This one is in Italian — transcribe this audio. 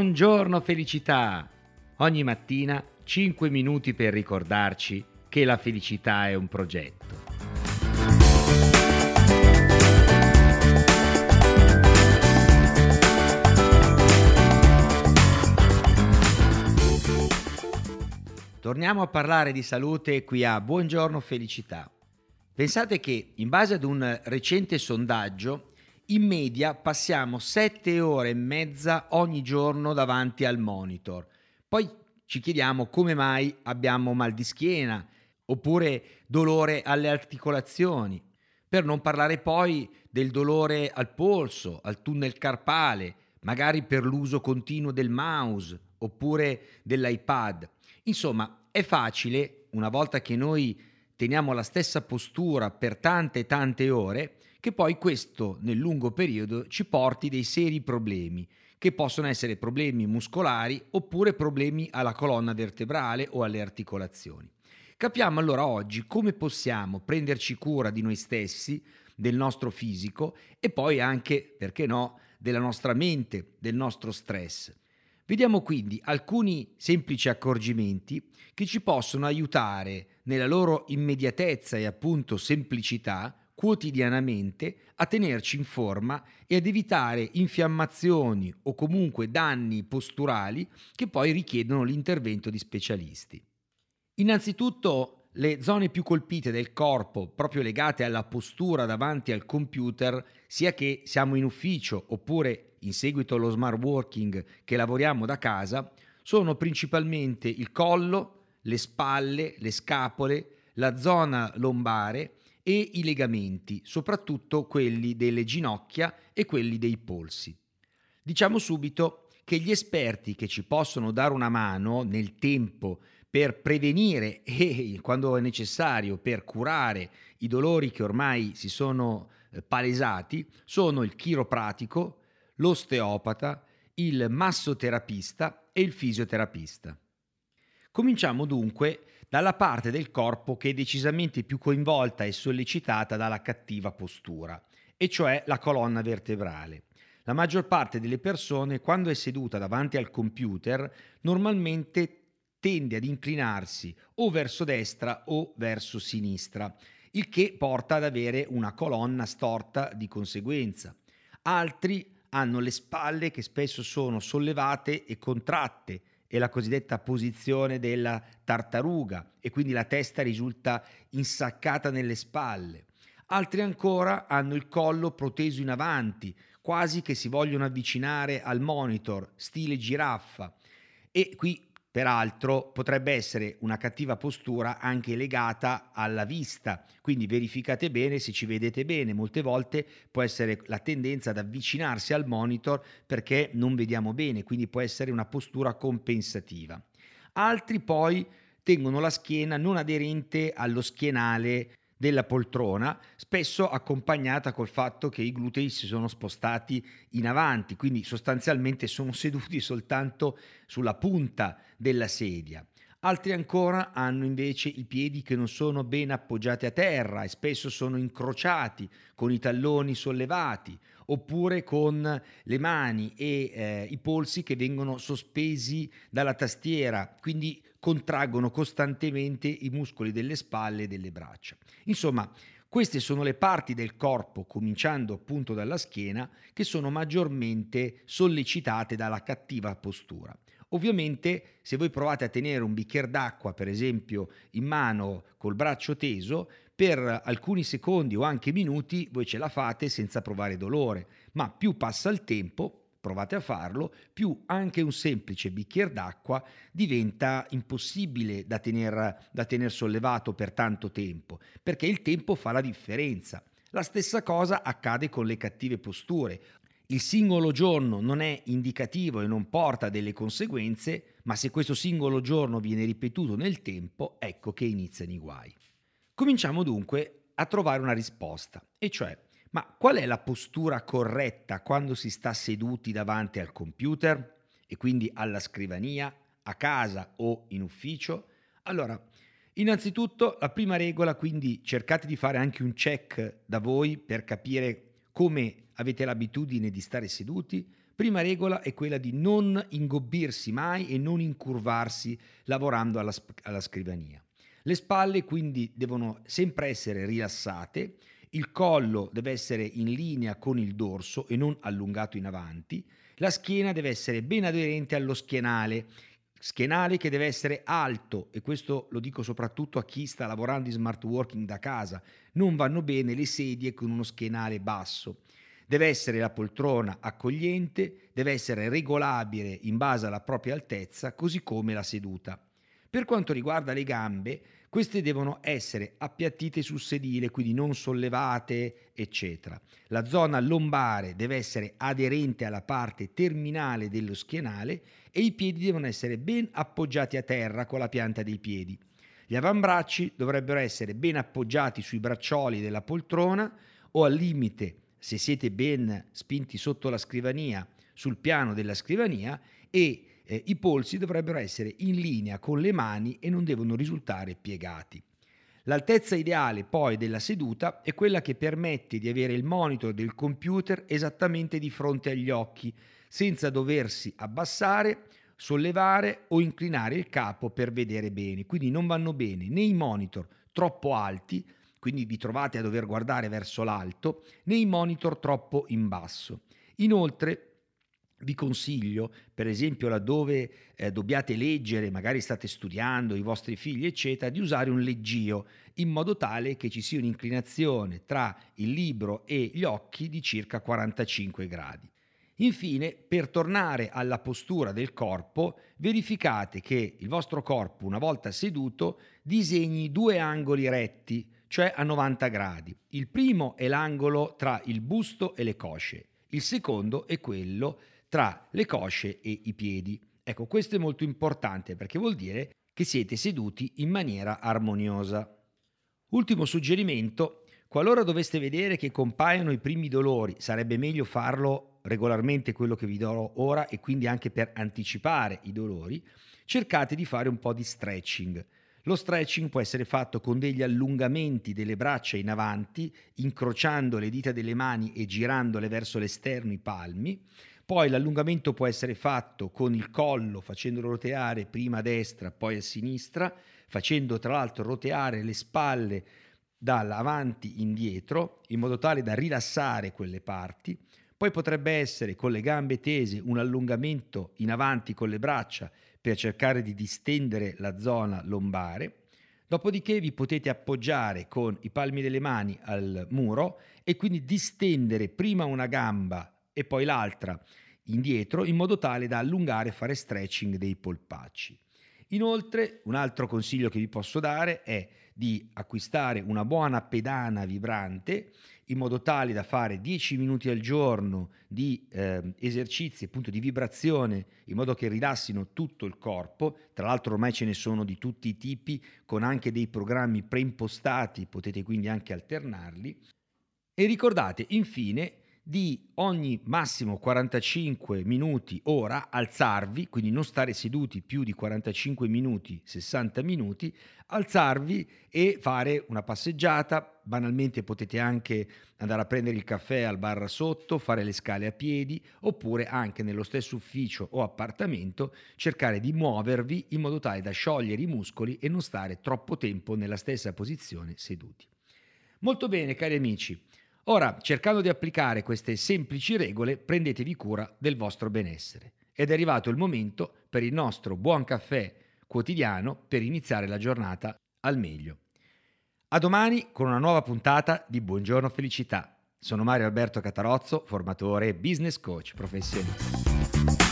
Buongiorno felicità! Ogni mattina 5 minuti per ricordarci che la felicità è un progetto. Torniamo a parlare di salute qui a Buongiorno Felicità. Pensate che in base ad un recente sondaggio in media passiamo 7 ore e mezza ogni giorno davanti al monitor. Poi ci chiediamo come mai abbiamo mal di schiena oppure dolore alle articolazioni, per non parlare poi del dolore al polso, al tunnel carpale, magari per l'uso continuo del mouse oppure dell'iPad. Insomma, è facile, una volta che noi teniamo la stessa postura per tante tante ore, che poi questo nel lungo periodo ci porti dei seri problemi, che possono essere problemi muscolari oppure problemi alla colonna vertebrale o alle articolazioni. Capiamo allora oggi come possiamo prenderci cura di noi stessi, del nostro fisico e poi anche, perché no, della nostra mente, del nostro stress. Vediamo quindi alcuni semplici accorgimenti che ci possono aiutare nella loro immediatezza e appunto semplicità quotidianamente a tenerci in forma e ad evitare infiammazioni o comunque danni posturali che poi richiedono l'intervento di specialisti. Innanzitutto le zone più colpite del corpo, proprio legate alla postura davanti al computer, sia che siamo in ufficio oppure in seguito allo smart working che lavoriamo da casa, sono principalmente il collo, le spalle, le scapole, la zona lombare e i legamenti, soprattutto quelli delle ginocchia e quelli dei polsi. Diciamo subito che gli esperti che ci possono dare una mano nel tempo per prevenire e, quando è necessario, per curare i dolori che ormai si sono eh, palesati sono il chiropratico, l'osteopata, il massoterapista e il fisioterapista. Cominciamo dunque dalla parte del corpo che è decisamente più coinvolta e sollecitata dalla cattiva postura, e cioè la colonna vertebrale. La maggior parte delle persone, quando è seduta davanti al computer, normalmente tende ad inclinarsi o verso destra o verso sinistra, il che porta ad avere una colonna storta di conseguenza. Altri hanno le spalle che spesso sono sollevate e contratte è la cosiddetta posizione della tartaruga e quindi la testa risulta insaccata nelle spalle. Altri ancora hanno il collo proteso in avanti, quasi che si vogliono avvicinare al monitor, stile giraffa. E qui Peraltro potrebbe essere una cattiva postura anche legata alla vista, quindi verificate bene se ci vedete bene. Molte volte può essere la tendenza ad avvicinarsi al monitor perché non vediamo bene, quindi può essere una postura compensativa. Altri poi tengono la schiena non aderente allo schienale della poltrona, spesso accompagnata col fatto che i glutei si sono spostati in avanti, quindi sostanzialmente sono seduti soltanto sulla punta della sedia. Altri ancora hanno invece i piedi che non sono ben appoggiati a terra e spesso sono incrociati con i talloni sollevati oppure con le mani e eh, i polsi che vengono sospesi dalla tastiera, quindi contraggono costantemente i muscoli delle spalle e delle braccia. Insomma, queste sono le parti del corpo, cominciando appunto dalla schiena, che sono maggiormente sollecitate dalla cattiva postura. Ovviamente se voi provate a tenere un bicchiere d'acqua, per esempio, in mano col braccio teso, per alcuni secondi o anche minuti voi ce la fate senza provare dolore, ma più passa il tempo, provate a farlo, più anche un semplice bicchiere d'acqua diventa impossibile da tenere tener sollevato per tanto tempo, perché il tempo fa la differenza. La stessa cosa accade con le cattive posture. Il singolo giorno non è indicativo e non porta delle conseguenze, ma se questo singolo giorno viene ripetuto nel tempo, ecco che iniziano i guai. Cominciamo dunque a trovare una risposta, e cioè ma qual è la postura corretta quando si sta seduti davanti al computer e quindi alla scrivania, a casa o in ufficio? Allora, innanzitutto la prima regola, quindi cercate di fare anche un check da voi per capire come avete l'abitudine di stare seduti. Prima regola è quella di non ingobbirsi mai e non incurvarsi lavorando alla, alla scrivania. Le spalle quindi devono sempre essere rilassate, il collo deve essere in linea con il dorso e non allungato in avanti, la schiena deve essere ben aderente allo schienale, schienale che deve essere alto e questo lo dico soprattutto a chi sta lavorando in smart working da casa, non vanno bene le sedie con uno schienale basso. Deve essere la poltrona accogliente, deve essere regolabile in base alla propria altezza, così come la seduta. Per quanto riguarda le gambe, queste devono essere appiattite sul sedile, quindi non sollevate, eccetera. La zona lombare deve essere aderente alla parte terminale dello schienale e i piedi devono essere ben appoggiati a terra con la pianta dei piedi. Gli avambracci dovrebbero essere ben appoggiati sui braccioli della poltrona o al limite se siete ben spinti sotto la scrivania, sul piano della scrivania e eh, i polsi dovrebbero essere in linea con le mani e non devono risultare piegati. L'altezza ideale poi della seduta è quella che permette di avere il monitor del computer esattamente di fronte agli occhi, senza doversi abbassare, sollevare o inclinare il capo per vedere bene. Quindi non vanno bene né i monitor troppo alti, quindi vi trovate a dover guardare verso l'alto, nei monitor troppo in basso. Inoltre vi consiglio, per esempio laddove eh, dobbiate leggere, magari state studiando, i vostri figli, eccetera, di usare un leggio in modo tale che ci sia un'inclinazione tra il libro e gli occhi di circa 45 gradi. Infine, per tornare alla postura del corpo, verificate che il vostro corpo, una volta seduto, disegni due angoli retti, cioè a 90 gradi. Il primo è l'angolo tra il busto e le cosce, il secondo è quello tra le cosce e i piedi. Ecco, questo è molto importante perché vuol dire che siete seduti in maniera armoniosa. Ultimo suggerimento, qualora doveste vedere che compaiono i primi dolori, sarebbe meglio farlo regolarmente quello che vi do ora e quindi anche per anticipare i dolori, cercate di fare un po' di stretching. Lo stretching può essere fatto con degli allungamenti delle braccia in avanti, incrociando le dita delle mani e girandole verso l'esterno i palmi. Poi l'allungamento può essere fatto con il collo, facendolo roteare prima a destra, poi a sinistra, facendo tra l'altro roteare le spalle dall'avanti indietro, in modo tale da rilassare quelle parti. Poi potrebbe essere con le gambe tese un allungamento in avanti con le braccia per cercare di distendere la zona lombare. Dopodiché vi potete appoggiare con i palmi delle mani al muro e quindi distendere prima una gamba e poi l'altra indietro in modo tale da allungare e fare stretching dei polpacci. Inoltre, un altro consiglio che vi posso dare è di acquistare una buona pedana vibrante in modo tale da fare 10 minuti al giorno di eh, esercizi appunto di vibrazione in modo che rilassino tutto il corpo. Tra l'altro ormai ce ne sono di tutti i tipi con anche dei programmi preimpostati, potete quindi anche alternarli. E ricordate infine di ogni massimo 45 minuti ora alzarvi, quindi non stare seduti più di 45 minuti, 60 minuti, alzarvi e fare una passeggiata, banalmente potete anche andare a prendere il caffè al bar sotto, fare le scale a piedi oppure anche nello stesso ufficio o appartamento cercare di muovervi in modo tale da sciogliere i muscoli e non stare troppo tempo nella stessa posizione seduti. Molto bene cari amici, Ora, cercando di applicare queste semplici regole, prendetevi cura del vostro benessere. Ed è arrivato il momento per il nostro buon caffè quotidiano per iniziare la giornata al meglio. A domani con una nuova puntata di Buongiorno Felicità. Sono Mario Alberto Catarozzo, formatore e business coach professionista.